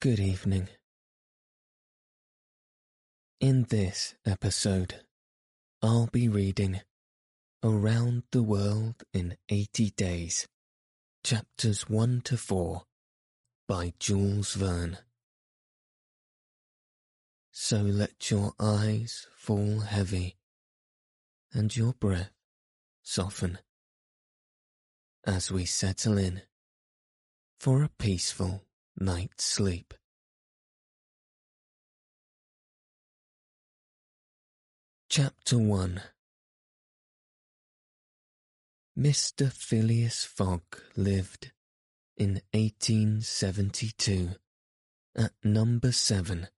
Good evening. In this episode, I'll be reading Around the World in 80 Days, chapters 1 to 4 by Jules Verne. So let your eyes fall heavy and your breath soften as we settle in for a peaceful night's sleep. Chapter 1 Mr. Phileas Fogg lived in 1872 at number 7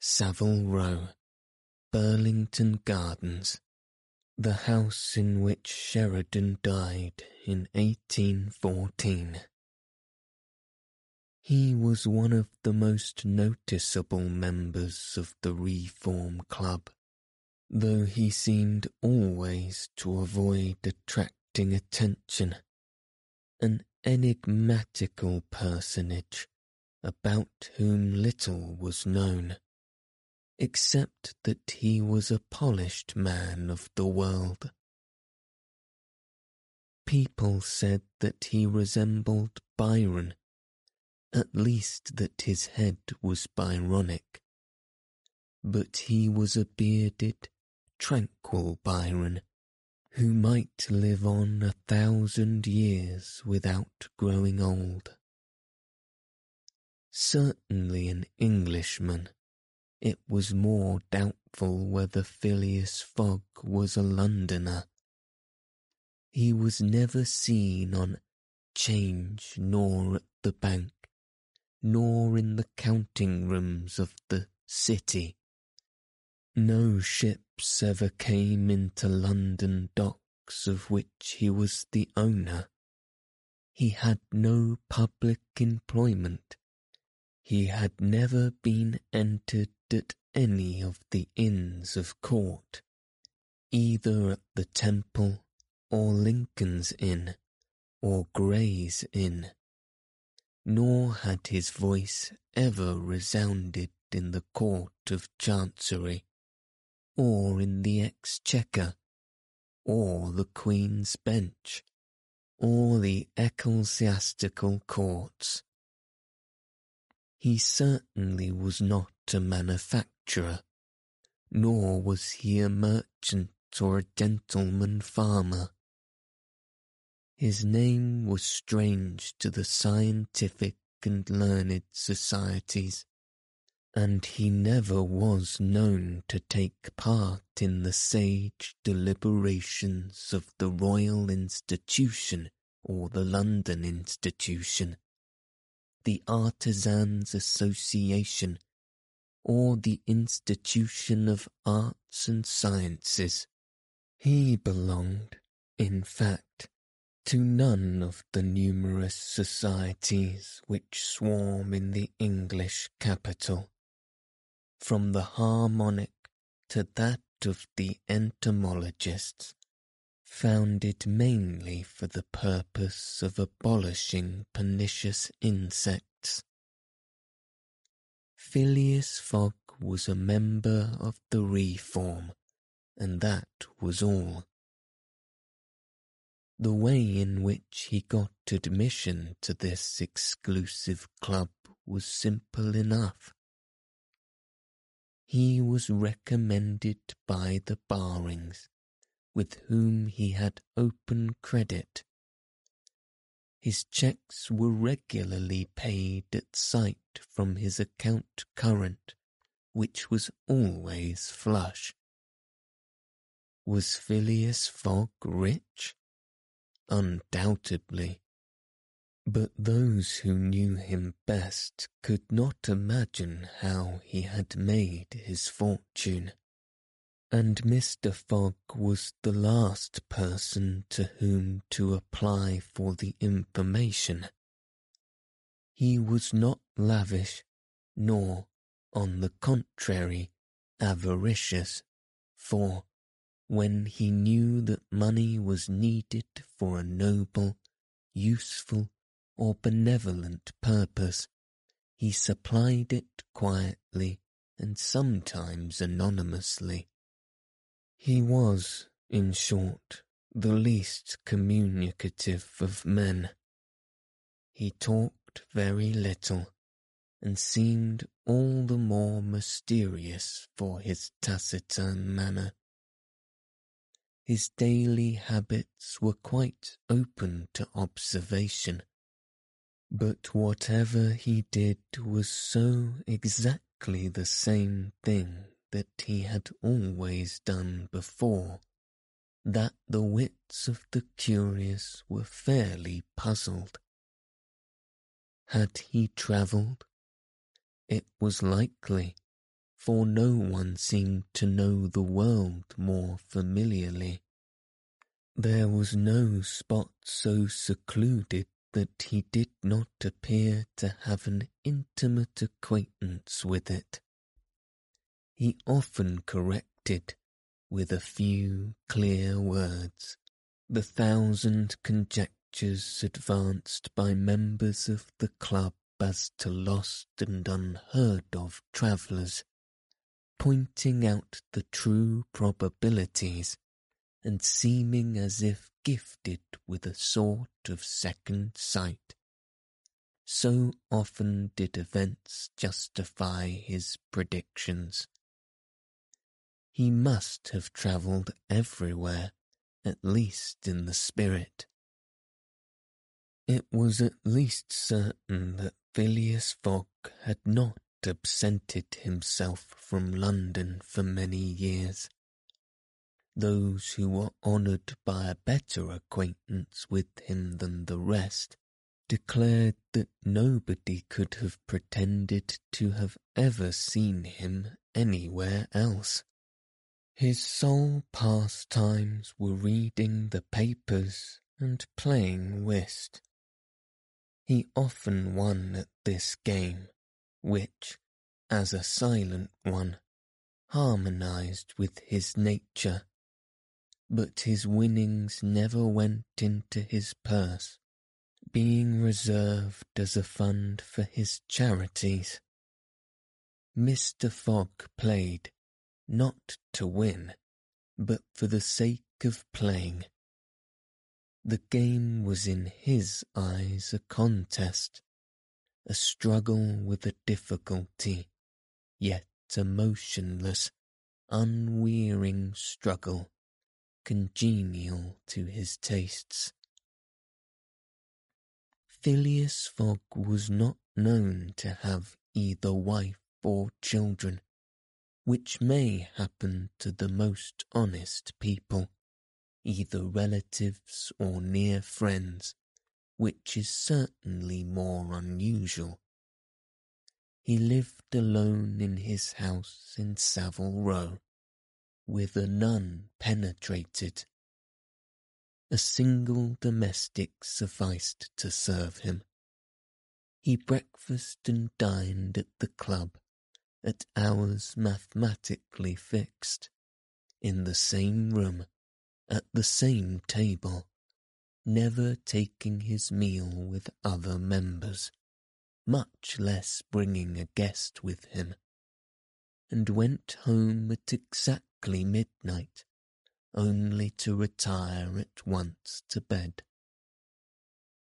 Savile Row, Burlington Gardens, the house in which Sheridan died in 1814. He was one of the most noticeable members of the Reform Club, though he seemed always to avoid attracting attention. An enigmatical personage about whom little was known, except that he was a polished man of the world. People said that he resembled Byron at least that his head was Byronic. But he was a bearded, tranquil Byron, who might live on a thousand years without growing old. Certainly an Englishman, it was more doubtful whether Phileas Fogg was a Londoner. He was never seen on change nor at the bank nor in the counting rooms of the city. No ships ever came into London docks of which he was the owner. He had no public employment. He had never been entered at any of the inns of court, either at the Temple or Lincoln's Inn or Gray's Inn nor had his voice ever resounded in the Court of Chancery, or in the Exchequer, or the Queen's Bench, or the ecclesiastical courts. He certainly was not a manufacturer, nor was he a merchant or a gentleman farmer. His name was strange to the scientific and learned societies, and he never was known to take part in the sage deliberations of the Royal Institution or the London Institution, the Artisans' Association, or the Institution of Arts and Sciences. He belonged, in fact, to none of the numerous societies which swarm in the English capital, from the harmonic to that of the entomologists, founded mainly for the purpose of abolishing pernicious insects. Phileas Fogg was a member of the Reform, and that was all. The way in which he got admission to this exclusive club was simple enough. He was recommended by the Barings, with whom he had open credit. His cheques were regularly paid at sight from his account current, which was always flush. Was Phileas Fogg rich? Undoubtedly, But those who knew him best could not imagine how he had made his fortune, and Mr. Fogg was the last person to whom to apply for the information. He was not lavish, nor, on the contrary, avaricious, for, when he knew that money was needed for a noble, useful, or benevolent purpose, he supplied it quietly and sometimes anonymously. He was, in short, the least communicative of men. He talked very little, and seemed all the more mysterious for his taciturn manner. His daily habits were quite open to observation, but whatever he did was so exactly the same thing that he had always done before, that the wits of the curious were fairly puzzled. Had he travelled? It was likely, for no one seemed to know the world more familiarly. There was no spot so secluded that he did not appear to have an intimate acquaintance with it. He often corrected, with a few clear words, the thousand conjectures advanced by members of the club as to lost and unheard of travellers, pointing out the true probabilities and seeming as if gifted with a sort of second sight. So often did events justify his predictions. He must have travelled everywhere, at least in the spirit. It was at least certain that Phileas Fogg had not absented himself from London for many years. Those who were honoured by a better acquaintance with him than the rest declared that nobody could have pretended to have ever seen him anywhere else. His sole pastimes were reading the papers and playing whist. He often won at this game, which, as a silent one, harmonized with his nature but his winnings never went into his purse, being reserved as a fund for his charities. Mr. Fogg played, not to win, but for the sake of playing. The game was in his eyes a contest, a struggle with a difficulty, yet a motionless, unwearying struggle congenial to his tastes. Phileas Fogg was not known to have either wife or children, which may happen to the most honest people, either relatives or near friends, which is certainly more unusual. He lived alone in his house in Savile Row, with a none penetrated. A single domestic sufficed to serve him. He breakfasted and dined at the club at hours mathematically fixed, in the same room, at the same table, never taking his meal with other members, much less bringing a guest with him, and went home at exactly midnight, only to retire at once to bed.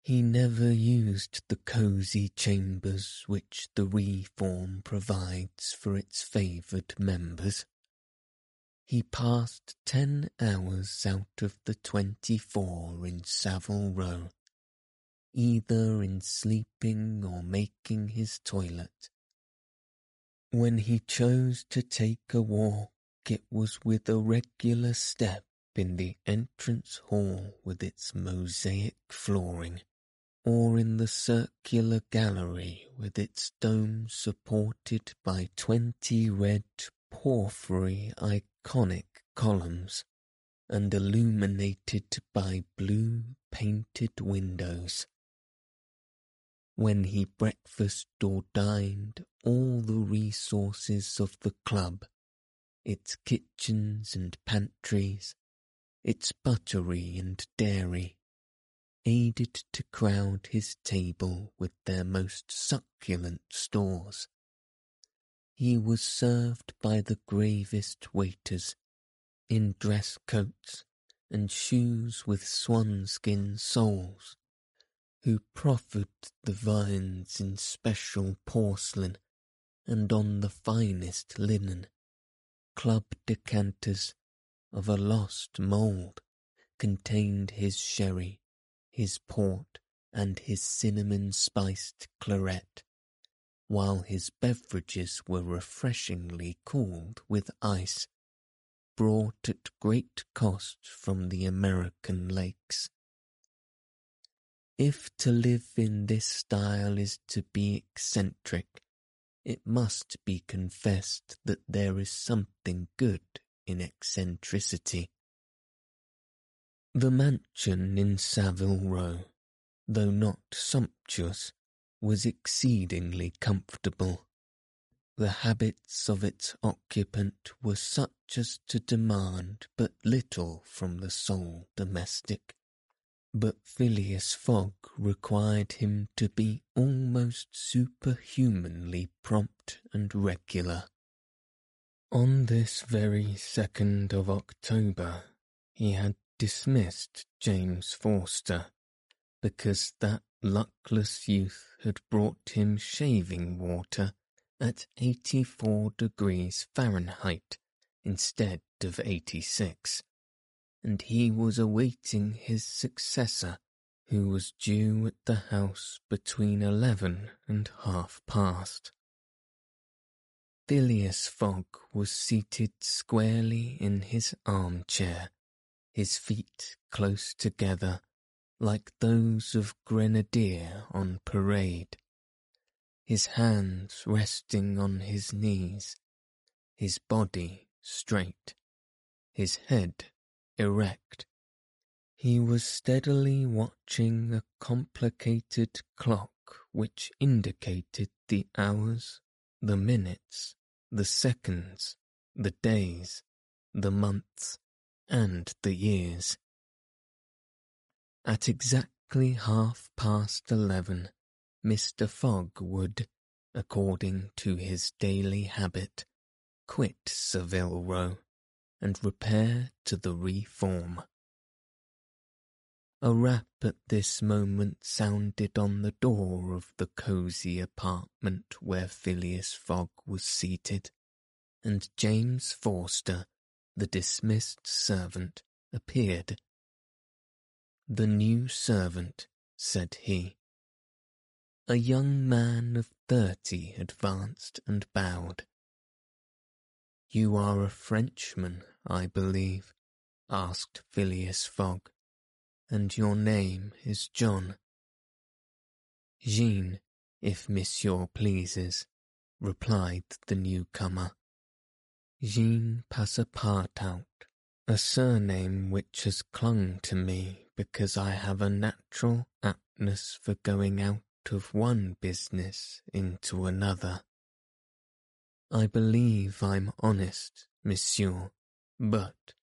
He never used the cosy chambers which the reform provides for its favoured members. He passed ten hours out of the twenty-four in Savile Row, either in sleeping or making his toilet. When he chose to take a walk it was with a regular step in the entrance hall with its mosaic flooring, or in the circular gallery with its dome supported by twenty red porphyry Ionic columns and illuminated by blue painted windows. When he breakfasted or dined, all the resources of the club, its kitchens and pantries, its buttery and dairy, aided to crowd his table with their most succulent stores. He was served by the gravest waiters, in dress coats and shoes with swanskin soles, who proffered the viands in special porcelain and on the finest linen, club decanters of a lost mould contained his sherry, his port, and his cinnamon-spiced claret, while his beverages were refreshingly cooled with ice, brought at great cost from the American lakes. If to live in this style is to be eccentric, it must be confessed that there is something good in eccentricity. The mansion in Savile Row, though not sumptuous, was exceedingly comfortable. The habits of its occupant were such as to demand but little from the sole domestic, but Phileas Fogg required him to be almost superhumanly prompt and regular. On this very second of October he had dismissed James Forster, because that luckless youth had brought him shaving water at 84 degrees Fahrenheit instead of 86, and he was awaiting his successor, who was due at the house between eleven and half past. Phileas Fogg was seated squarely in his armchair his feet close together like those of grenadier on parade, his hands resting on his knees, his body straight, his head erect. He was steadily watching a complicated clock which indicated the hours, the minutes, the seconds, the days, the months, and the years. At exactly half past eleven, Mr. Fogg would, according to his daily habit, quit Savile Row and repair to the Reform. A rap at this moment sounded on the door of the cosy apartment where Phileas Fogg was seated, and James Forster the dismissed servant appeared. The new servant, said he. A young man of thirty advanced and bowed. You are a Frenchman, I believe, asked Phileas Fogg, and your name is John. Jean, if monsieur pleases, replied the newcomer. Jean Passepartout, a surname which has clung to me because I have a natural aptness for going out of one business into another. I believe I'm honest, monsieur, but,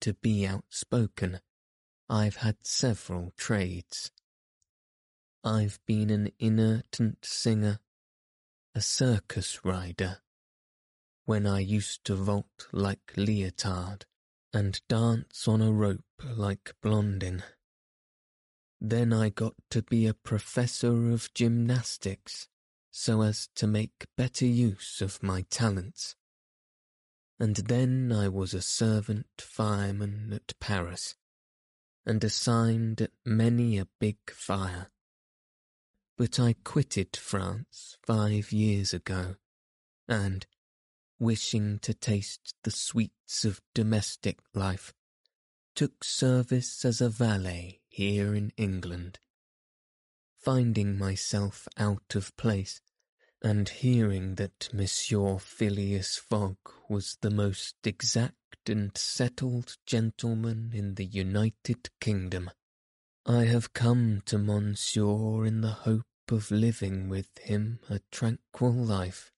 to be outspoken, I've had several trades. I've been an inertant singer, a circus rider, when I used to vault like Leotard and dance on a rope like Blondin. Then I got to be a professor of gymnastics so as to make better use of my talents. And then I was a servant fireman at Paris and assigned at many a big fire. But I quitted France five years ago, and, wishing to taste the sweets of domestic life, took service as a valet here in England. finding myself out of place, and hearing that Monsieur Phileas Fogg was the most exact and settled gentleman in the United Kingdom. I have come to Monsieur in the hope of living with him a tranquil life,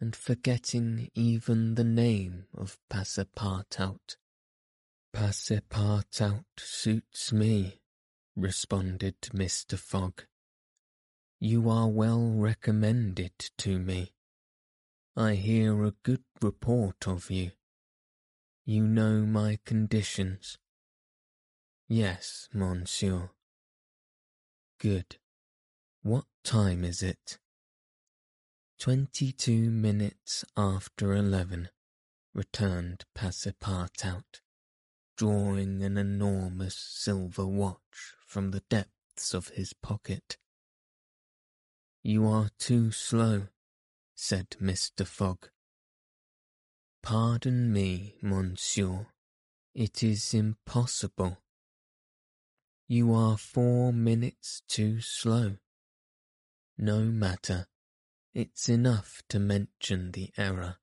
and forgetting even the name of Passepartout. Passepartout suits me, responded Mr. Fogg. You are well recommended to me. I hear a good report of you. You know my conditions. Yes, monsieur. Good. What time is it? Twenty-two minutes after eleven, returned Passepartout, drawing an enormous silver watch from the depths of his pocket. You are too slow, said Mr. Fogg. Pardon me, monsieur, it is impossible. You are four minutes too slow. No matter, it's enough to mention the error.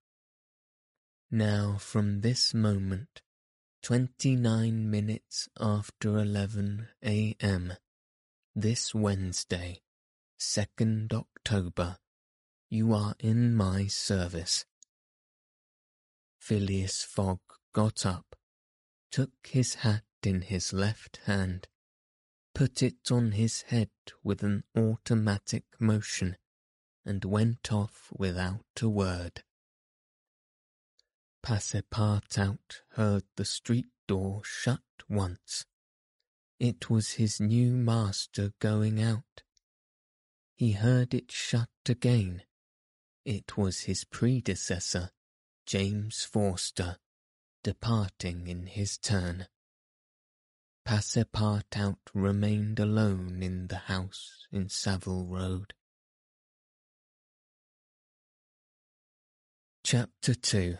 Now from this moment, twenty-nine minutes after eleven a.m., this Wednesday, 2nd October, you are in my service. Phileas Fogg got up, took his hat in his left hand, put it on his head with an automatic motion, and went off without a word. Passepartout heard the street door shut once. It was his new master going out. He heard it shut again. It was his predecessor, James Forster, departing in his turn. Passepartout remained alone in the house in Savile Road. Chapter 2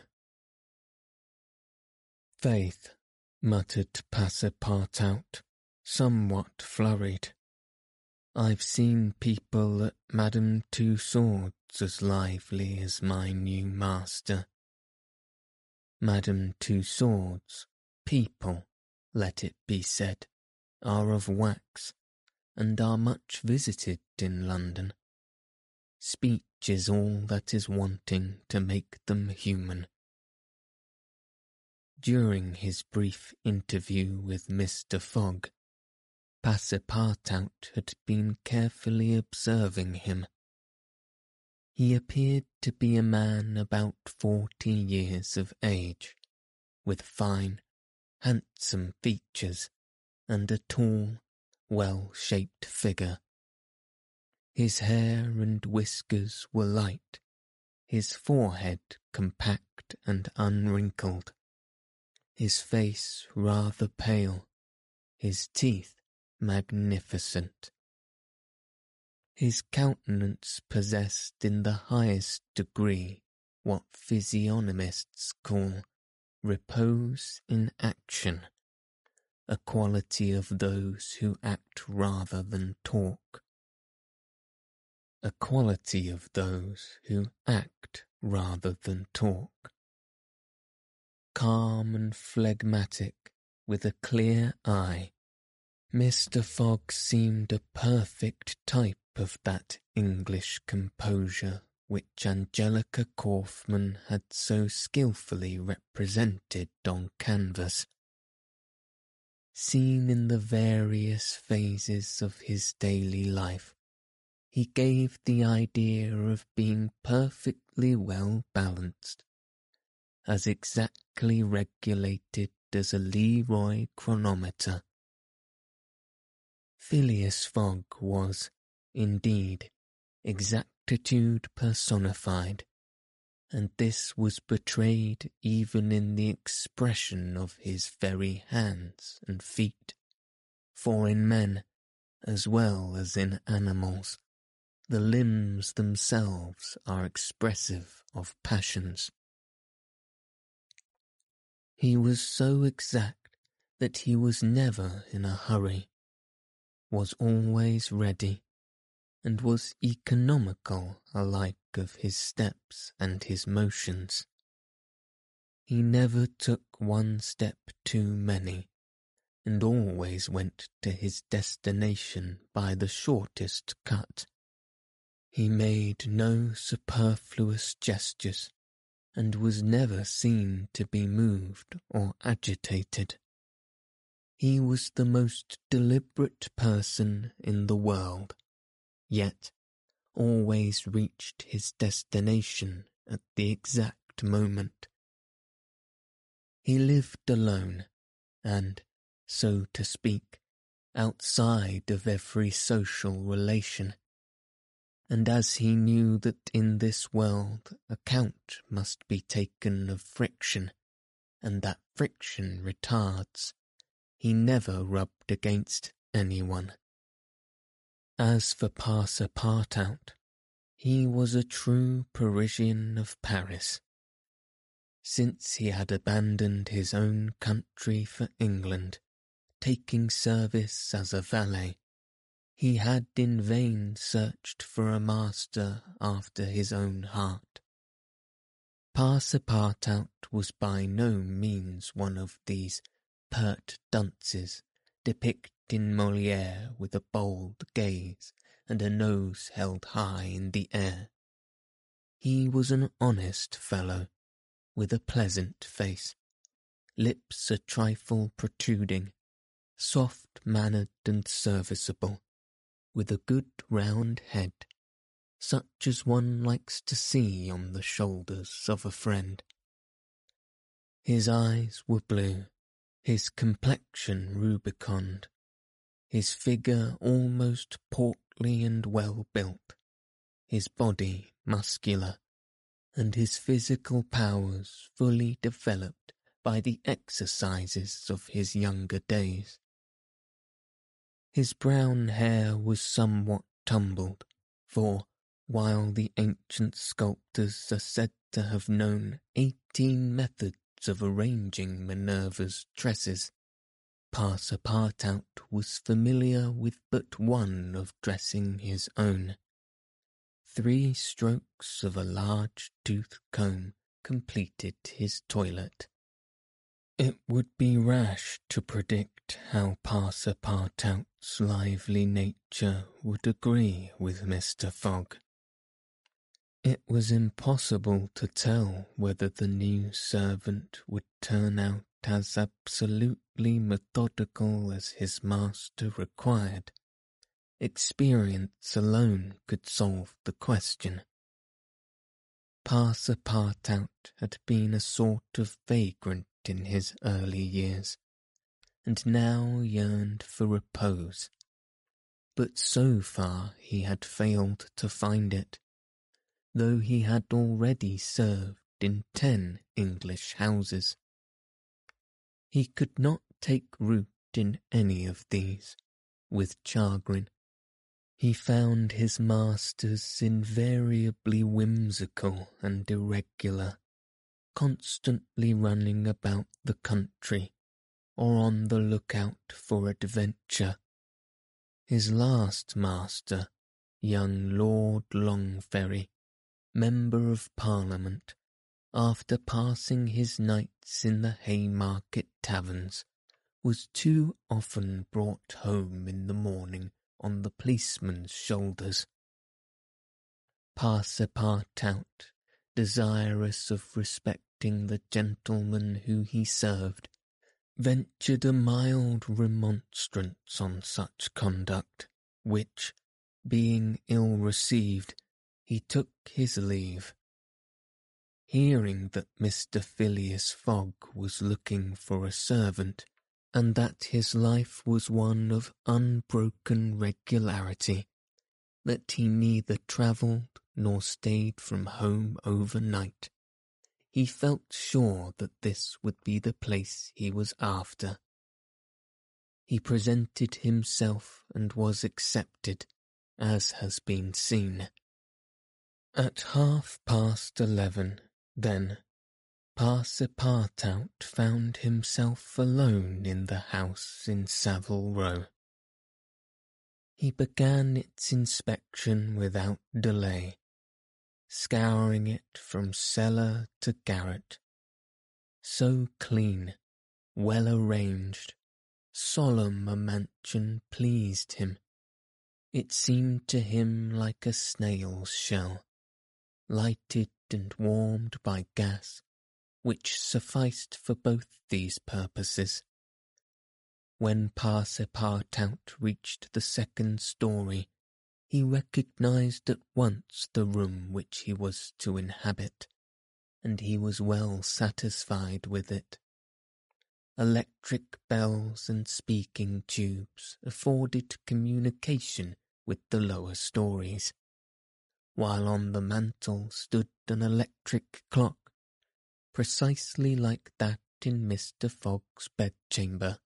Faith, muttered Passepartout, somewhat flurried. I've seen people at Madame Tussaud's as lively as my new master. Madame Tussaud's people, let it be said, are of wax, and are much visited in London. Speech is all that is wanting to make them human. During his brief interview with Mr. Fogg, Passepartout had been carefully observing him. He appeared to be a man about forty years of age, with fine, handsome features and a tall, well-shaped figure. His hair and whiskers were light, his forehead compact and unwrinkled, his face rather pale, his teeth magnificent. His countenance possessed in the highest degree what physiognomists call repose in action, a quality of those who act rather than talk. A quality of those who act rather than talk. Calm and phlegmatic, with a clear eye, Mr. Fogg seemed a perfect type of that English composure which Angelica Kauffmann had so skilfully represented on canvas. Seen in the various phases of his daily life, he gave the idea of being perfectly well balanced, as exactly regulated as a Leroy chronometer. Phileas Fogg was, indeed, exactitude personified, and this was betrayed even in the expression of his very hands and feet, for in men, as well as in animals, the limbs themselves are expressive of passions. He was so exact that he was never in a hurry was always ready, and was economical alike of his steps and his motions. He never took one step too many, and always went to his destination by the shortest cut. He made no superfluous gestures, and was never seen to be moved or agitated. He was the most deliberate person in the world, yet always reached his destination at the exact moment. He lived alone, and, so to speak, outside of every social relation. And as he knew that in this world account must be taken of friction, and that friction retards, he never rubbed against anyone. As for Passepartout, he was a true Parisian of Paris. Since he had abandoned his own country for England, taking service as a valet, he had in vain searched for a master after his own heart. Passepartout was by no means one of these pert dunces depicted in Moliere with a bold gaze and a nose held high in the air. He was an honest fellow, with a pleasant face, lips a trifle protruding, soft-mannered and serviceable, with a good round head, such as one likes to see on the shoulders of a friend. His eyes were blue, his complexion rubicund, his figure almost portly and well built, his body muscular, and his physical powers fully developed by the exercises of his younger days. His brown hair was somewhat tumbled, for while the ancient sculptors are said to have known eighteen methods of arranging Minerva's tresses, Passepartout was familiar with but one of dressing his own. Three strokes of a large tooth comb completed his toilet. It would be rash to predict how Passepartout's lively nature would agree with Mr. Fogg. It was impossible to tell whether the new servant would turn out as absolutely methodical as his master required. Experience alone could solve the question. Passepartout had been a sort of vagrant in his early years, and now yearned for repose. But so far he had failed to find it though he had already served in ten English houses. He could not take root in any of these, with chagrin. He found his masters invariably whimsical and irregular, constantly running about the country, or on the lookout for adventure. His last master, young Lord Longferry, Member of Parliament, after passing his nights in the Haymarket taverns, was too often brought home in the morning on the policeman's shoulders. Passepartout, desirous of respecting the gentleman who he served, ventured a mild remonstrance on such conduct, which, being ill received, he took his leave. Hearing that Mr. Phileas Fogg was looking for a servant, and that his life was one of unbroken regularity, that he neither travelled nor stayed from home overnight, he felt sure that this would be the place he was after. He presented himself and was accepted, as has been seen. At half past eleven, then, Passepartout found himself alone in the house in Savile Row. He began its inspection without delay, scouring it from cellar to garret. So clean, well arranged, solemn a mansion pleased him. It seemed to him like a snail's shell, lighted and warmed by gas, which sufficed for both these purposes. When Passepartout reached the second story, he recognized at once the room which he was to inhabit, and he was well satisfied with it. Electric bells and speaking tubes afforded communication with the lower stories, while on the mantel stood an electric clock, precisely like that in Mr. Fogg's bedchamber,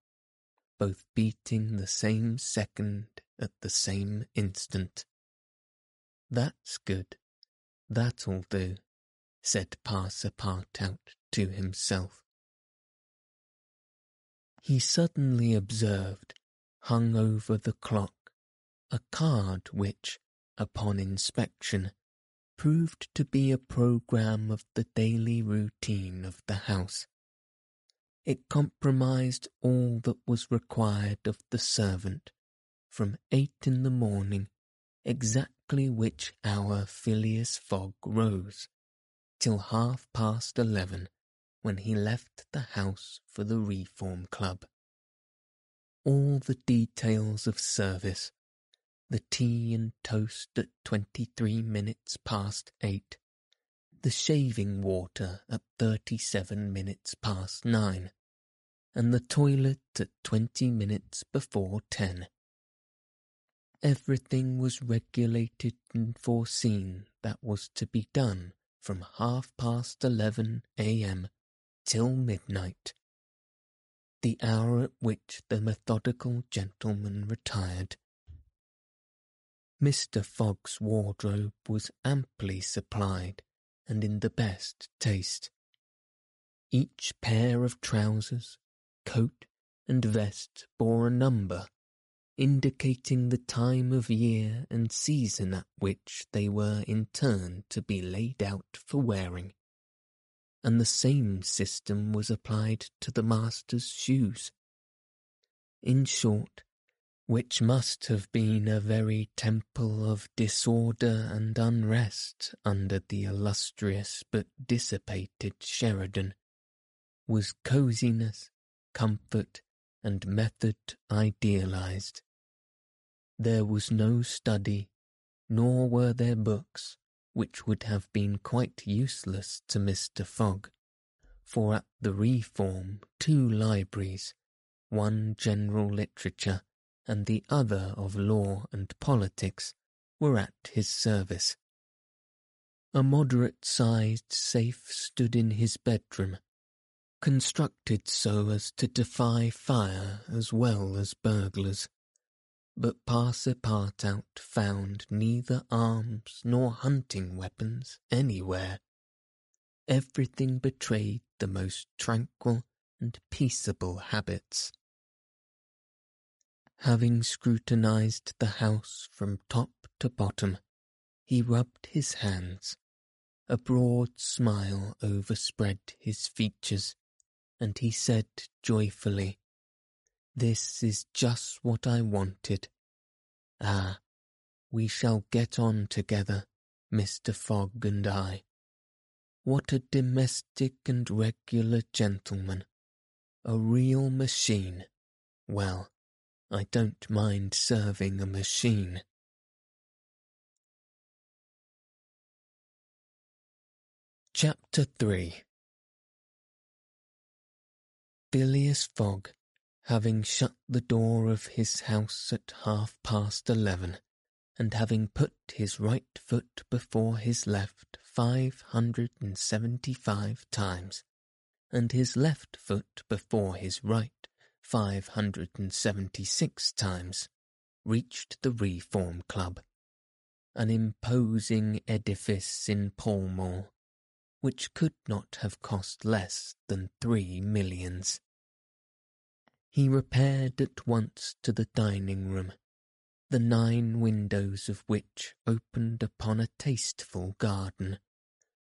both beating the same second at the same instant. That's good. That'll do, said Passepartout to himself. He suddenly observed, hung over the clock, a card which, upon inspection, proved to be a programme of the daily routine of the house. It comprised all that was required of the servant, from eight in the morning, exactly which hour Phileas Fogg rose, till half past eleven, when he left the house for the Reform Club. All the details of service, the tea and toast at twenty-three minutes past eight, the shaving water at thirty-seven minutes past nine, and the toilet at twenty minutes before ten. Everything was regulated and foreseen that was to be done from half past eleven a.m. till midnight, the hour at which the methodical gentleman retired. Mr. Fogg's wardrobe was amply supplied and in the best taste. Each pair of trousers, coat, and vest bore a number, indicating the time of year and season at which they were in turn to be laid out for wearing. And the same system was applied to the master's shoes. In short, which must have been a very temple of disorder and unrest under the illustrious but dissipated Sheridan, was coziness, comfort, and method idealized. There was no study, nor were there books, which would have been quite useless to Mr. Fogg, for at the Reform two libraries, one general literature, and the other of law and politics, were at his service. A moderate-sized safe stood in his bedroom, constructed so as to defy fire as well as burglars. But Passepartout found neither arms nor hunting weapons anywhere. Everything betrayed the most tranquil and peaceable habits. Having scrutinized the house from top to bottom, he rubbed his hands. A broad smile overspread his features, and he said joyfully, This is just what I wanted. Ah, we shall get on together, Mr. Fogg and I. What a domestic and regular gentleman. A real machine. Well, I don't mind serving a machine. Chapter 3 Phileas Fogg, having shut the door of his house at half past eleven, and having put his right foot before his left five hundred and seventy-five times, and his left foot before his right five hundred and seventy-six times, reached the Reform Club, an imposing edifice in Pall Mall, which could not have cost less than three millions. He repaired at once to the dining room, the nine windows of which opened upon a tasteful garden,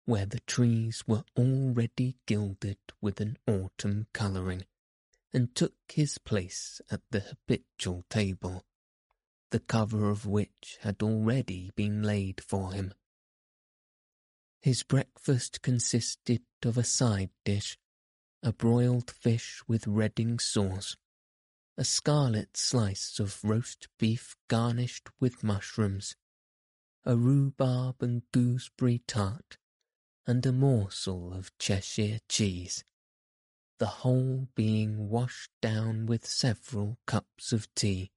where the trees were already gilded with an autumn colouring, and took his place at the habitual table, the cover of which had already been laid for him. His breakfast consisted of a side dish, a broiled fish with Reading sauce, a scarlet slice of roast beef garnished with mushrooms, a rhubarb and gooseberry tart, and a morsel of Cheshire cheese, the whole being washed down with several cups of tea,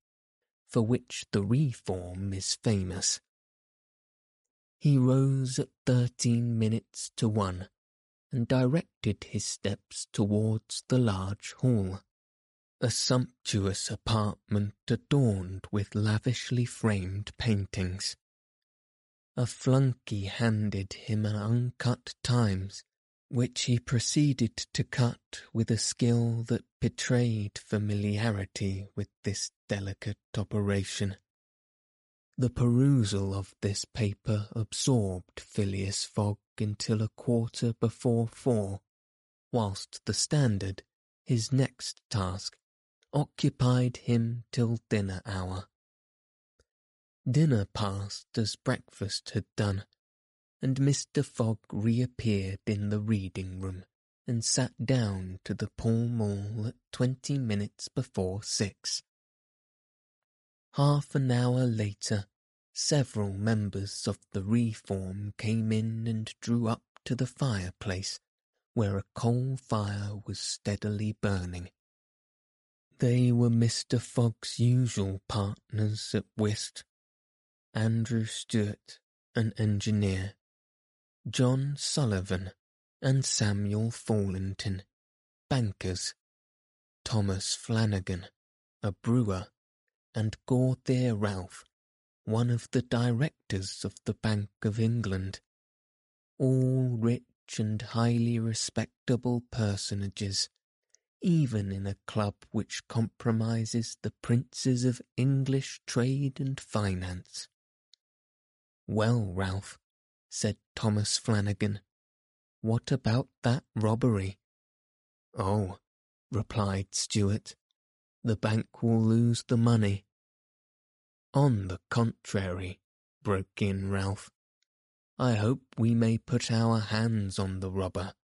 for which the reform is famous. He rose at thirteen minutes to one, and directed his steps towards the large hall a sumptuous apartment adorned with lavishly framed paintings. A flunkey handed him an uncut Times, which he proceeded to cut with a skill that betrayed familiarity with this delicate operation. The perusal of this paper absorbed Phileas Fogg until a quarter before four, whilst the Standard, his next task, occupied him till dinner hour. Dinner passed as breakfast had done, and Mr. Fogg reappeared in the reading room and sat down to the Pall Mall at twenty minutes before six. Half an hour later, several members of the Reform came in and drew up to the fireplace, where a coal fire was steadily burning. They were Mr. Fogg's usual partners at whist, Andrew Stuart, an engineer, John Sullivan and Samuel Fallentin, bankers, Thomas Flanagan, a brewer, and Gauthier Ralph, one of the directors of the Bank of England, all rich and highly respectable personages even in a club which compromises the princes of English trade and finance. Well, Ralph, said Thomas Flanagan, what about that robbery? Oh, replied Stuart, the bank will lose the money. On the contrary, broke in Ralph, I hope we may put our hands on the robber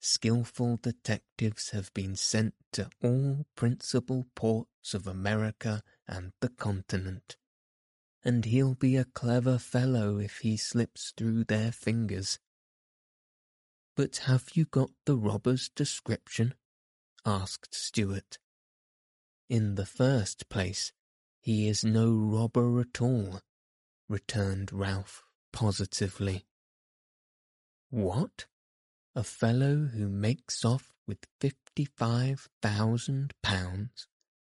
skilful detectives have been sent to all principal ports of America and the continent, and he'll be a clever fellow if he slips through their fingers. But have you got the robber's description? asked Stuart. In the first place, he is no robber at all, returned Ralph positively. What? a fellow who makes off with fifty-five thousand pounds,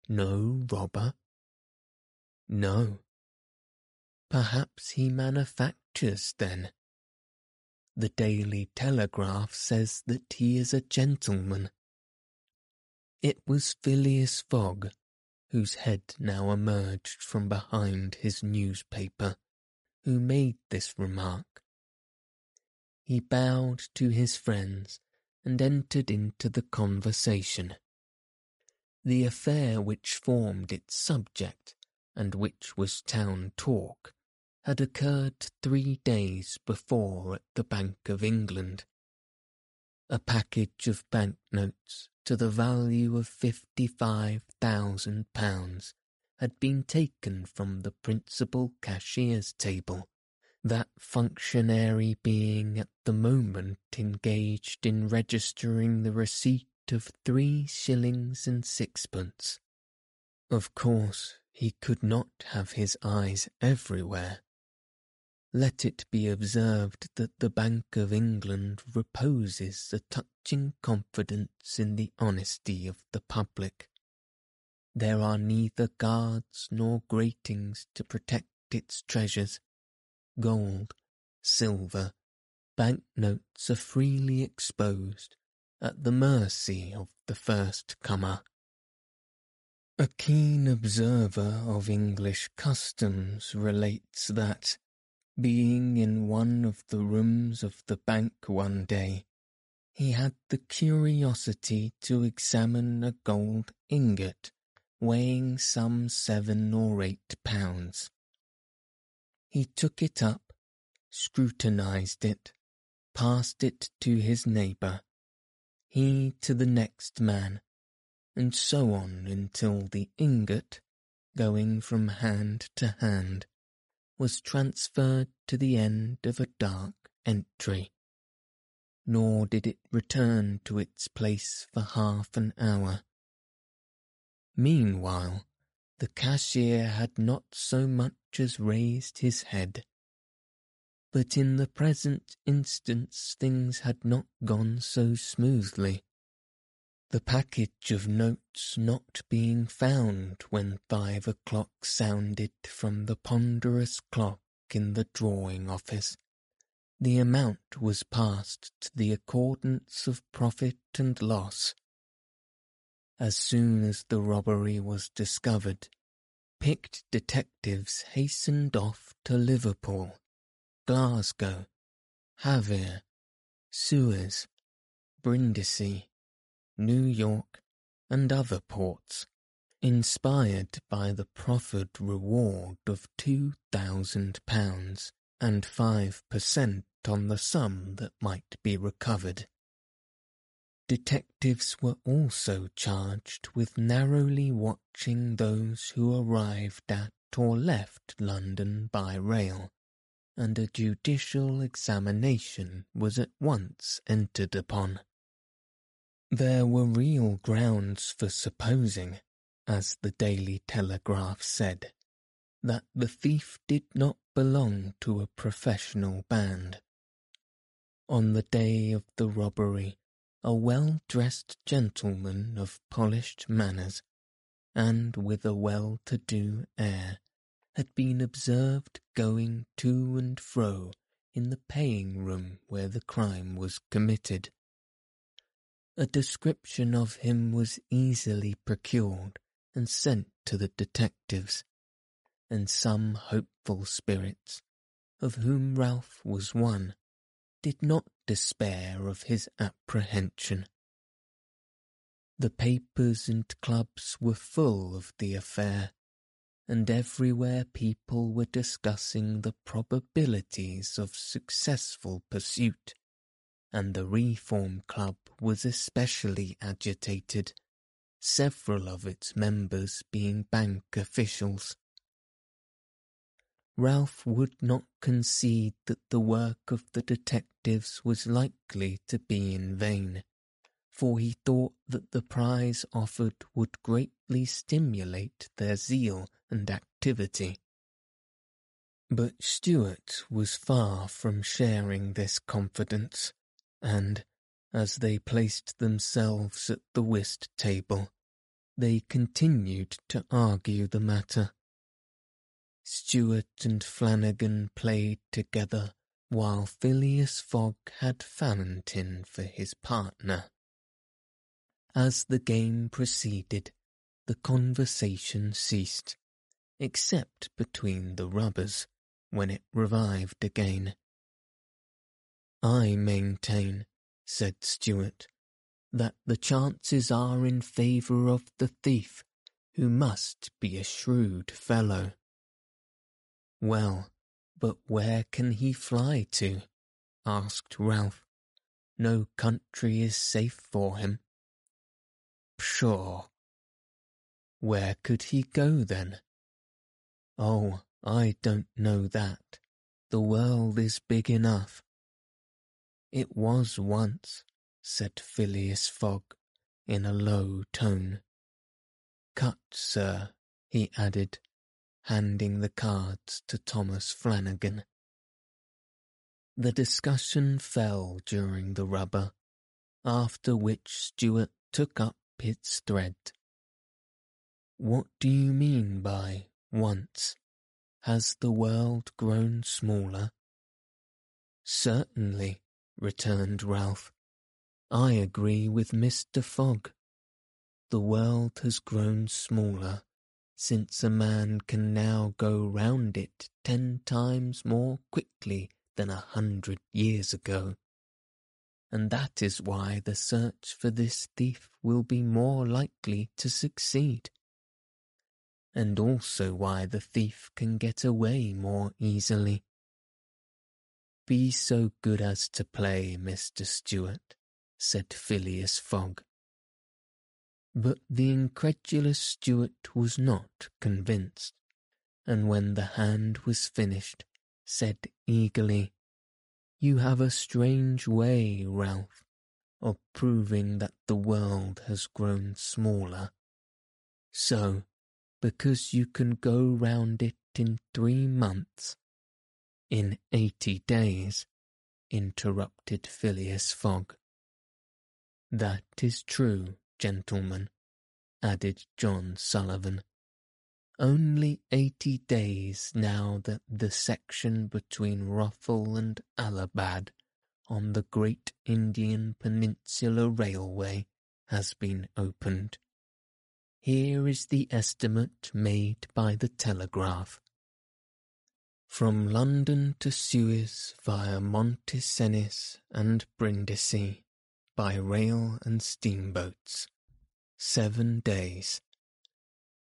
no robber? No. Perhaps he manufactures, then. The Daily Telegraph says that he is a gentleman. It was Phileas Fogg, whose head now emerged from behind his newspaper, who made this remark he bowed to his friends and entered into the conversation. The affair which formed its subject, and which was town talk, had occurred three days before at the Bank of England. A package of banknotes to the value of fifty-five thousand pounds had been taken from the principal cashier's table that functionary being at the moment engaged in registering the receipt of three shillings and sixpence. Of course, he could not have his eyes everywhere. Let it be observed that the Bank of England reposes a touching confidence in the honesty of the public. There are neither guards nor gratings to protect its treasures, gold, silver, banknotes are freely exposed at the mercy of the first comer. A keen observer of English customs relates that, being in one of the rooms of the bank one day, he had the curiosity to examine a gold ingot weighing some seven or eight pounds. He took it up, scrutinized it, passed it to his neighbour, he to the next man, and so on until the ingot, going from hand to hand, was transferred to the end of a dark entry. Nor did it return to its place for half an hour. Meanwhile, the cashier had not so much as raised his head. But in the present instance things had not gone so smoothly the package of notes not being found when five o'clock sounded from the ponderous clock in the drawing office, the amount was passed to the accordance of profit and loss. As soon as the robbery was discovered, picked detectives hastened off to Liverpool, Glasgow, Havre, Suez, Brindisi, New York, and other ports, inspired by the proffered reward of two thousand pounds and five per cent on the sum that might be recovered. Detectives were also charged with narrowly watching those who arrived at or left London by rail, and a judicial examination was at once entered upon. There were real grounds for supposing, as the Daily Telegraph said, that the thief did not belong to a professional band. On the day of the robbery, a well-dressed gentleman of polished manners, and with a well-to-do air, had been observed going to and fro in the paying room where the crime was committed. A description of him was easily procured and sent to the detectives, and some hopeful spirits, of whom Ralph was one, did not despair of his apprehension. The papers and clubs were full of the affair, and everywhere people were discussing the probabilities of successful pursuit and the Reform Club was especially agitated, several of its members being bank officials. Ralph would not concede that the work of the detectives was likely to be in vain, for he thought that the prize offered would greatly stimulate their zeal and activity. But Stuart was far from sharing this confidence and, as they placed themselves at the whist table, they continued to argue the matter. Stuart and Flanagan played together while Phileas Fogg had Fallentin for his partner. As the game proceeded, the conversation ceased, except between the rubbers, when it revived again. I maintain, said Stuart, that the chances are in favour of the thief, who must be a shrewd fellow. Well, but where can he fly to? asked Ralph. No country is safe for him. Pshaw! Where could he go then? Oh, I don't know that. The world is big enough. It was once, said Phileas Fogg, in a low tone. Cut, sir, he added, handing the cards to Thomas Flanagan. The discussion fell during the rubber, after which Stuart took up its thread. What do you mean by once? Has the world grown smaller? Certainly, returned Ralph. I agree with Mr. Fogg. the world has grown smaller since a man can now go round it ten times more quickly than a hundred years ago. And that is why the search for this thief will be more likely to succeed. And also why the thief can get away more easily. Be so good as to play, Mr. Stuart, said Phileas Fogg. But the incredulous Stuart was not convinced, and when the hand was finished, said eagerly, You have a strange way, Ralph, of proving that the world has grown smaller. So, because you can go round it in three months, in eighty days, interrupted Phileas Fogg. That is true, gentlemen, added John Sullivan. Only eighty days now that the section between Rothal and Allahabad on the Great Indian Peninsula Railway has been opened. Here is the estimate made by the telegraph. From London to Suez via Monte and Brindisi, by rail and steamboats. Seven days.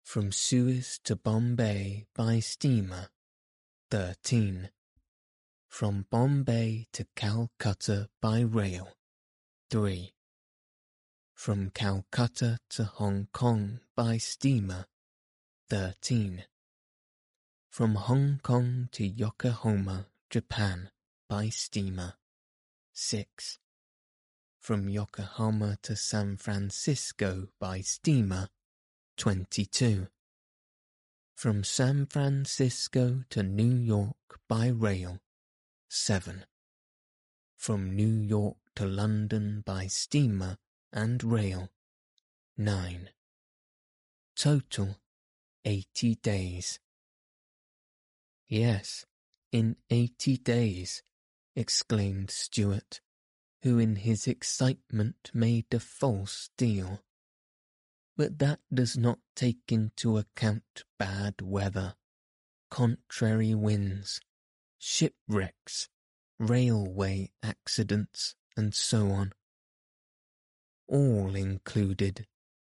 From Suez to Bombay by steamer. Thirteen. From Bombay to Calcutta by rail. Three. From Calcutta to Hong Kong by steamer. Thirteen. From Hong Kong to Yokohama, Japan by steamer. Six from Yokohama to San Francisco by steamer, 22. From San Francisco to New York by rail, 7. From New York to London by steamer and rail, 9. Total, 80 days. Yes, in 80 days, exclaimed Stuart who in his excitement made a false deal. But that does not take into account bad weather, contrary winds, shipwrecks, railway accidents, and so on. All included,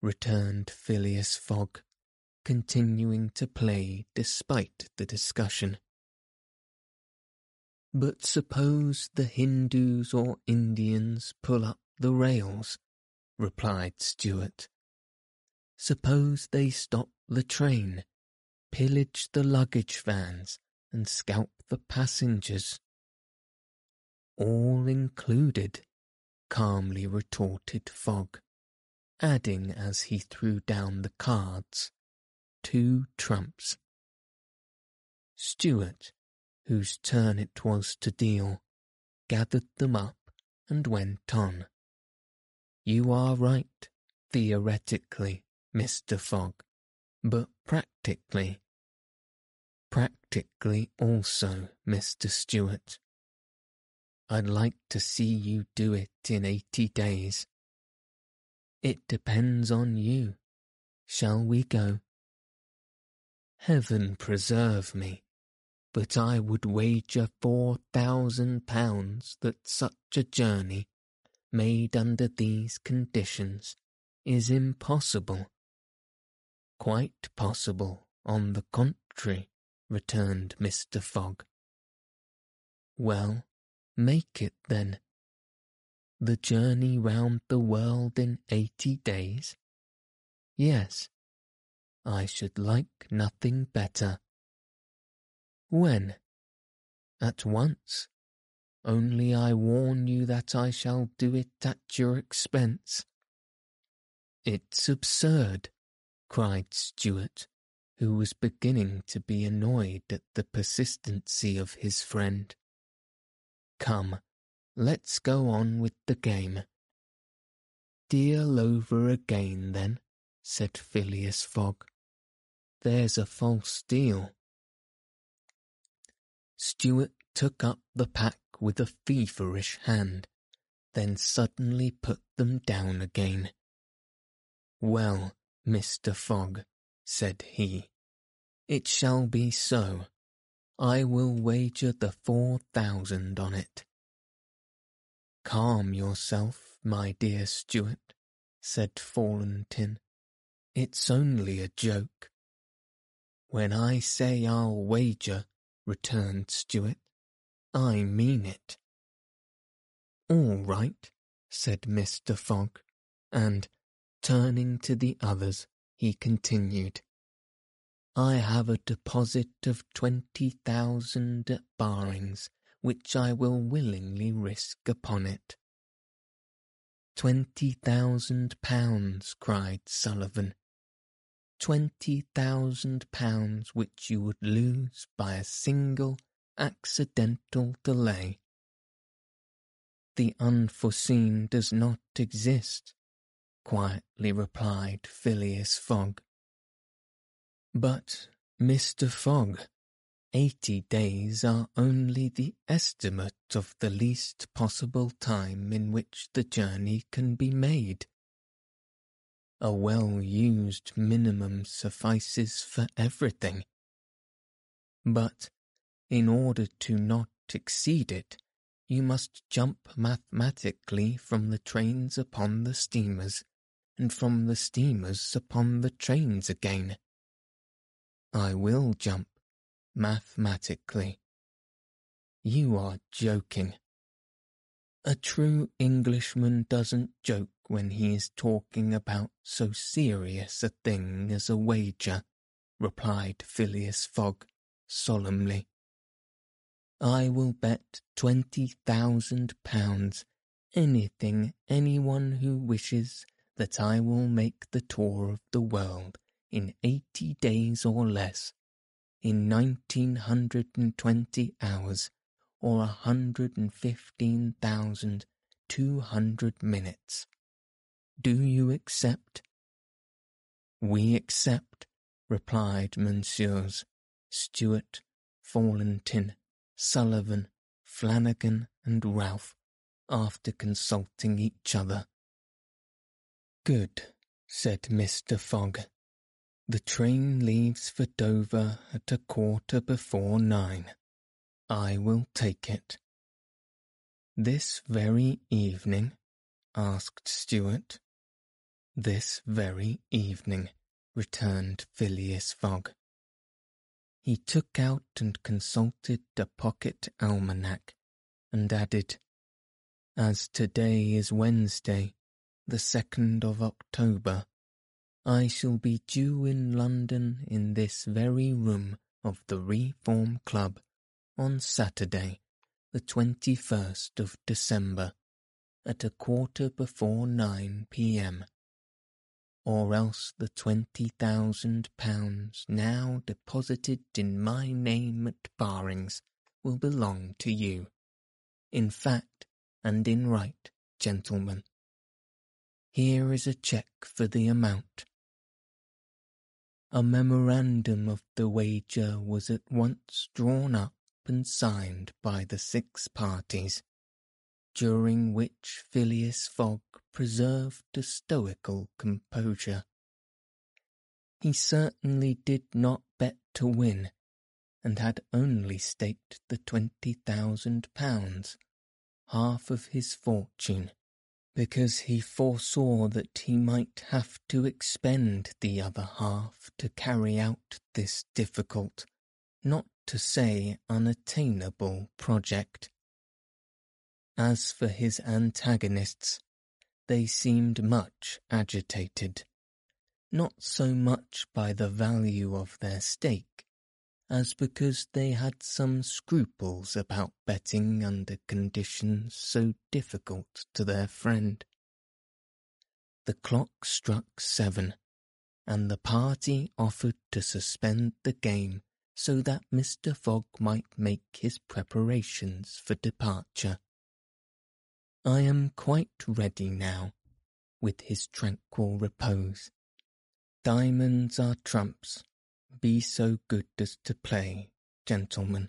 returned Phileas Fogg, continuing to play despite the discussion. But suppose the Hindus or Indians pull up the rails, replied Stuart. Suppose they stop the train, pillage the luggage vans, and scalp the passengers. All included, calmly retorted Fogg, adding as he threw down the cards, two trumps. Stuart, whose turn it was to deal, gathered them up and went on. You are right, theoretically, Mr. Fogg, but practically. Practically also, Mr. Stuart. I'd like to see you do it in eighty days. It depends on you. Shall we go? Heaven preserve me, but I would wager four thousand pounds that such a journey, made under these conditions, is impossible. Quite possible, on the contrary, returned Mr. Fogg. Well, make it then. The journey round the world in eighty days? Yes, I should like nothing better. When? At once. Only I warn you that I shall do it at your expense. It's absurd, cried Stuart, who was beginning to be annoyed at the persistency of his friend. Come, let's go on with the game. Deal over again, then, said Phileas Fogg. There's a false deal. Stuart took up the pack with a feverish hand, then suddenly put them down again. Well, Mr. Fogg, said he, it shall be so. I will wager the four thousand on it. Calm yourself, my dear Stuart, said Fallentin. It's only a joke. When I say I'll wager, returned Stuart, I mean it. All right, said Mr. Fogg, and, turning to the others, he continued. I have a deposit of twenty thousand at Barings, which I will willingly risk upon it. Twenty thousand pounds, cried Sullivan. Twenty thousand pounds which you would lose by a single accidental delay. The unforeseen does not exist, quietly replied Phileas Fogg. But, Mr. Fogg, eighty days are only the estimate of the least possible time in which the journey can be made. A well-used minimum suffices for everything. But, in order to not exceed it, you must jump mathematically from the trains upon the steamers, and from the steamers upon the trains again. I will jump, mathematically. You are joking. A true Englishman doesn't joke when he is talking about so serious a thing as a wager, replied Phileas Fogg solemnly. I will bet twenty thousand pounds, anything anyone who wishes, that I will make the tour of the world in eighty days or less, in nineteen hundred and twenty hours, or a hundred and fifteen thousand two hundred minutes. Do you accept? We accept, replied Messieurs Stuart, Fallentin, Sullivan, Flanagan, and Ralph, after consulting each other. Good, said Mr. Fogg. The train leaves for Dover at a quarter before nine. I will take it. This very evening? asked Stuart. This very evening, returned Phileas Fogg. He took out and consulted a pocket almanac, and added, As today is Wednesday, the second of October, I shall be due in London in this very room of the Reform Club on Saturday, the twenty-first of December, at a quarter before nine p.m or else the twenty thousand pounds now deposited in my name at Barings will belong to you, in fact and in right, gentlemen. Here is a cheque for the amount. A memorandum of the wager was at once drawn up and signed by the six parties, during which Phileas Fogg preserved a stoical composure. He certainly did not bet to win, and had only staked the twenty thousand pounds, half of his fortune, because he foresaw that he might have to expend the other half to carry out this difficult, not to say unattainable project. As for his antagonists, they seemed much agitated, not so much by the value of their stake, as because they had some scruples about betting under conditions so difficult to their friend. The clock struck seven, and the party offered to suspend the game so that Mr. Fogg might make his preparations for departure. I am quite ready now, with his tranquil repose. Diamonds are trumps. Be so good as to play, gentlemen.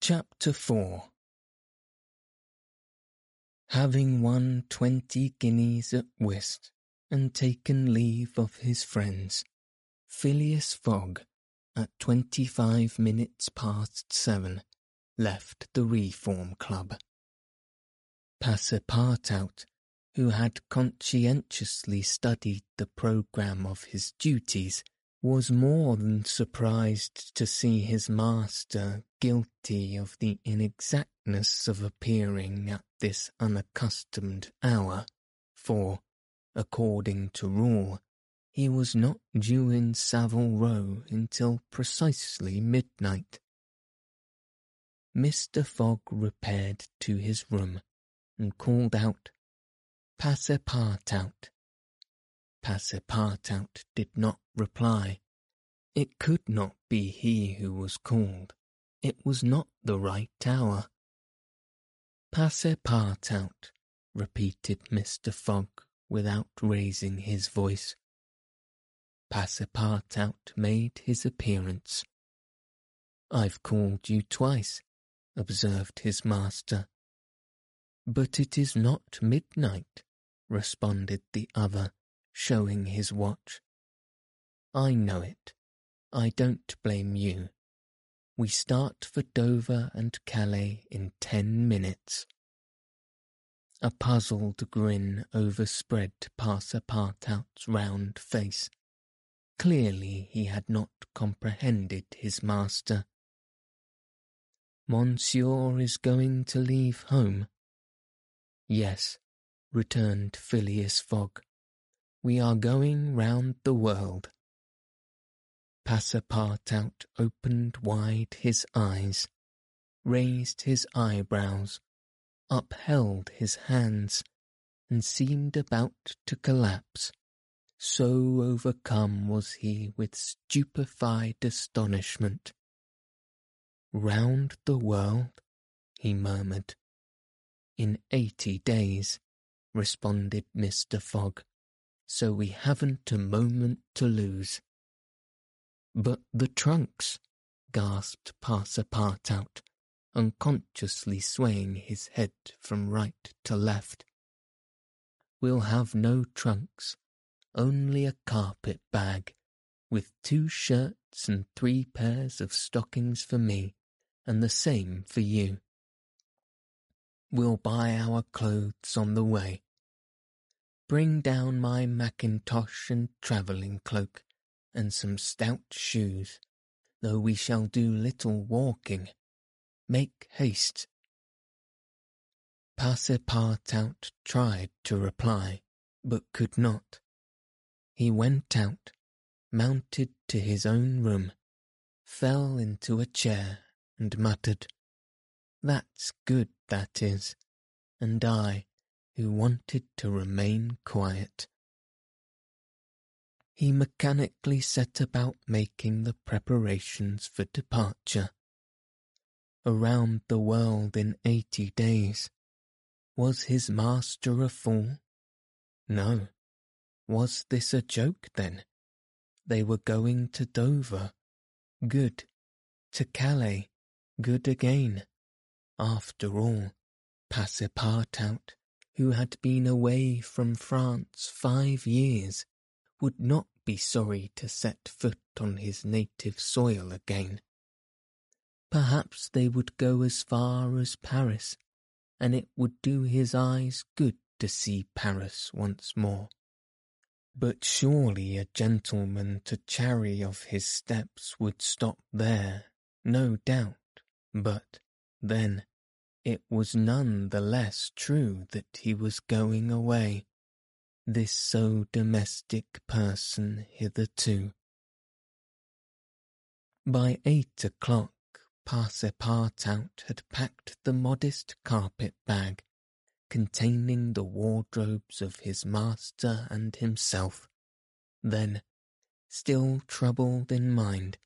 Chapter 4 Having won twenty guineas at whist and taken leave of his friends, Phileas Fogg, at twenty-five minutes past seven, left the Reform Club. Passepartout, who had conscientiously studied the programme of his duties, was more than surprised to see his master guilty of the inexactness of appearing at this unaccustomed hour, for, according to rule, he was not due in Savile Row until precisely midnight. Mr. Fogg repaired to his room and called out, Passepartout. Passepartout did not reply. It could not be he who was called. It was not the right hour. Passepartout, repeated Mr. Fogg without raising his voice. Passepartout made his appearance. I've called you twice, observed his master. But it is not midnight, responded the other, showing his watch. I know it. I don't blame you. We start for Dover and Calais in ten minutes. A puzzled grin overspread Passepartout's round face. Clearly he had not comprehended his master. Monsieur is going to leave home? Yes, returned Phileas Fogg. We are going round the world. Passepartout opened wide his eyes, raised his eyebrows, upheld his hands, and seemed about to collapse so overcome was he with stupefied astonishment. Round the world, he murmured. In eighty days, responded Mr. Fogg, so we haven't a moment to lose. But the trunks, gasped Passepartout, unconsciously swaying his head from right to left. We'll have no trunks, only a carpet bag, with two shirts and three pairs of stockings for me, and the same for you. We'll buy our clothes on the way. Bring down my mackintosh and travelling cloak, and some stout shoes, though we shall do little walking. Make haste. Passepartout tried to reply, but could not. He went out, mounted to his own room, fell into a chair, and muttered, That's good, that is, and I, who wanted to remain quiet. He mechanically set about making the preparations for departure. Around the world in eighty days. Was his master a fool? No, was this a joke, then? They were going to Dover. Good. To Calais. Good again. After all, Passepartout, who had been away from France five years, would not be sorry to set foot on his native soil again. Perhaps they would go as far as Paris, and it would do his eyes good to see Paris once more. But surely a gentleman to chary of his steps would stop there, no doubt, but, then, it was none the less true that he was going away, this so domestic person hitherto. By eight o'clock, Passepartout had packed the modest carpet bag containing the wardrobes of his master and himself. Then, still troubled in mind,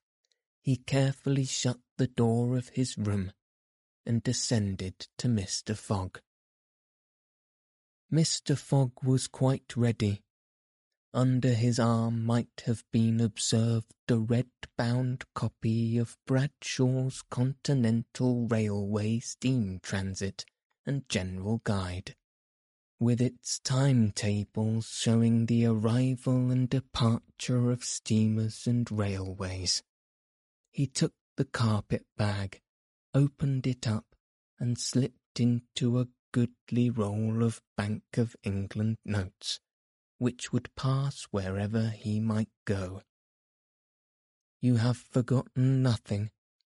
he carefully shut the door of his room and descended to Mr. Fogg. Mr. Fogg was quite ready. Under his arm might have been observed a red-bound copy of Bradshaw's Continental Railway Steam Transit and general guide. with its timetables showing the arrival and departure of steamers and railways. He took the carpet bag, opened it up, and slipped into a goodly roll of Bank of England notes, which would pass wherever he might go. You have forgotten nothing?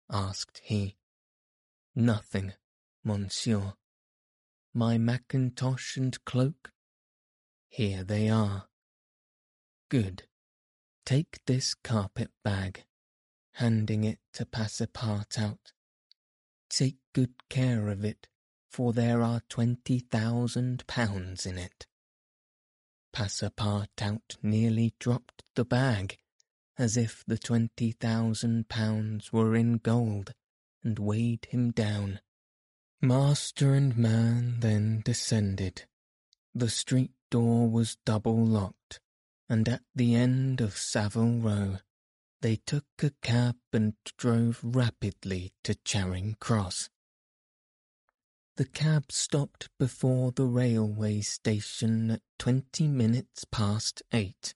asked he. Nothing, monsieur. My mackintosh and cloak? Here they are. Good. Take this carpet bag, handing it to Passepartout. Take good care of it, for there are twenty thousand pounds in it. Passepartout nearly dropped the bag, as if the twenty thousand pounds were in gold, and weighed him down. Master and man then descended. The street door was double locked, and at the end of Savile Row they took a cab and drove rapidly to Charing Cross. The cab stopped before the railway station at twenty minutes past eight.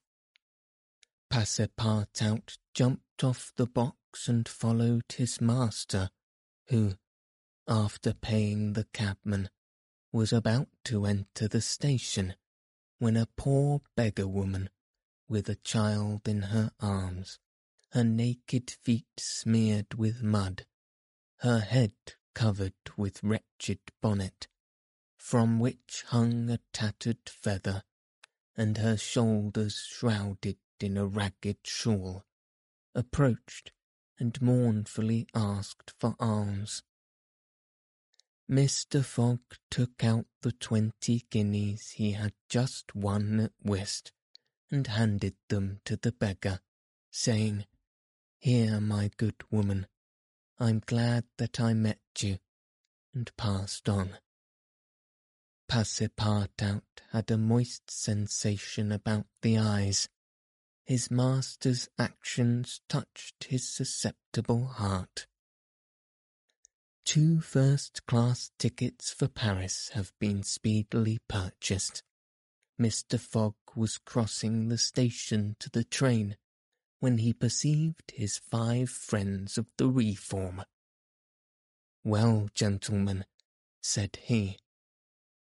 Passepartout jumped off the box and followed his master, who, after paying the cabman, was about to enter the station when a poor beggar woman, with a child in her arms, her naked feet smeared with mud, her head covered with wretched bonnet, from which hung a tattered feather, and her shoulders shrouded in a ragged shawl, approached and mournfully asked for alms. Mr. Fogg took out the twenty guineas he had just won at whist, and handed them to the beggar, saying, Here, my good woman, I'm glad that I met you, and passed on. Passepartout had a moist sensation about the eyes. His master's actions touched his susceptible heart. Two first-class tickets for Paris have been speedily purchased. Mr. Fogg was crossing the station to the train when he perceived his five friends of the Reform. Well, gentlemen, said he,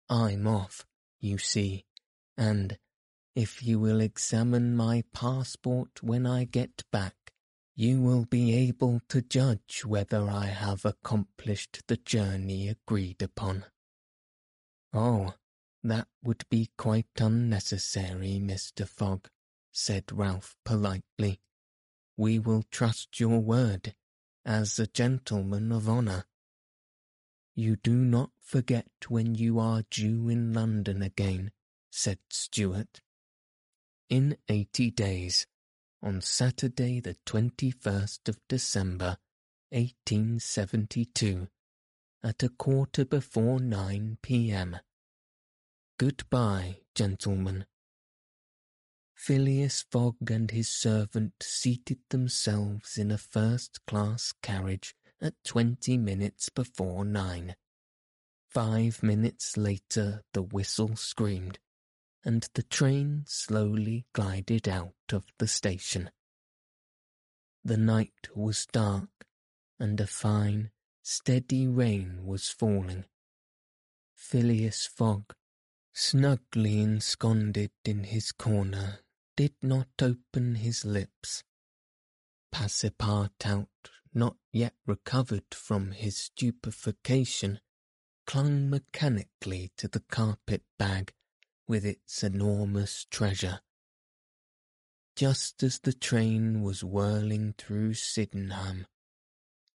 I'm off, you see, and, if you will examine my passport when I get back, you will be able to judge whether I have accomplished the journey agreed upon. Oh, that would be quite unnecessary, Mr. Fogg, said Ralph politely. We will trust your word, as a gentleman of honour. You do not forget when you are due in London again, said Stuart. In eighty days, on Saturday the 21st of December, 1872, at a quarter before nine p.m. Goodbye, gentlemen. Phileas Fogg and his servant seated themselves in a first-class carriage at twenty minutes before nine. Five minutes later the whistle screamed and the train slowly glided out of the station. The night was dark, and a fine, steady rain was falling. Phileas Fogg, snugly ensconced in his corner, did not open his lips. Passepartout, not yet recovered from his stupefaction, clung mechanically to the carpet bag with its enormous treasure. Just as the train was whirling through Sydenham,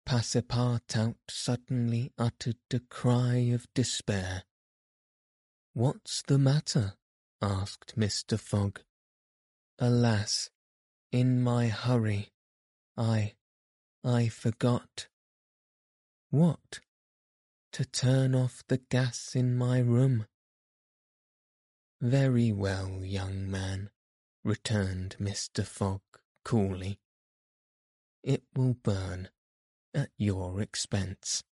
Passepartout suddenly uttered a cry of despair. What's the matter? asked Mr. Fogg. Alas, in my hurry, I, I forgot. What? To turn off the gas in my room. Very well, young man, returned Mr. Fogg coolly. It will burn at your expense.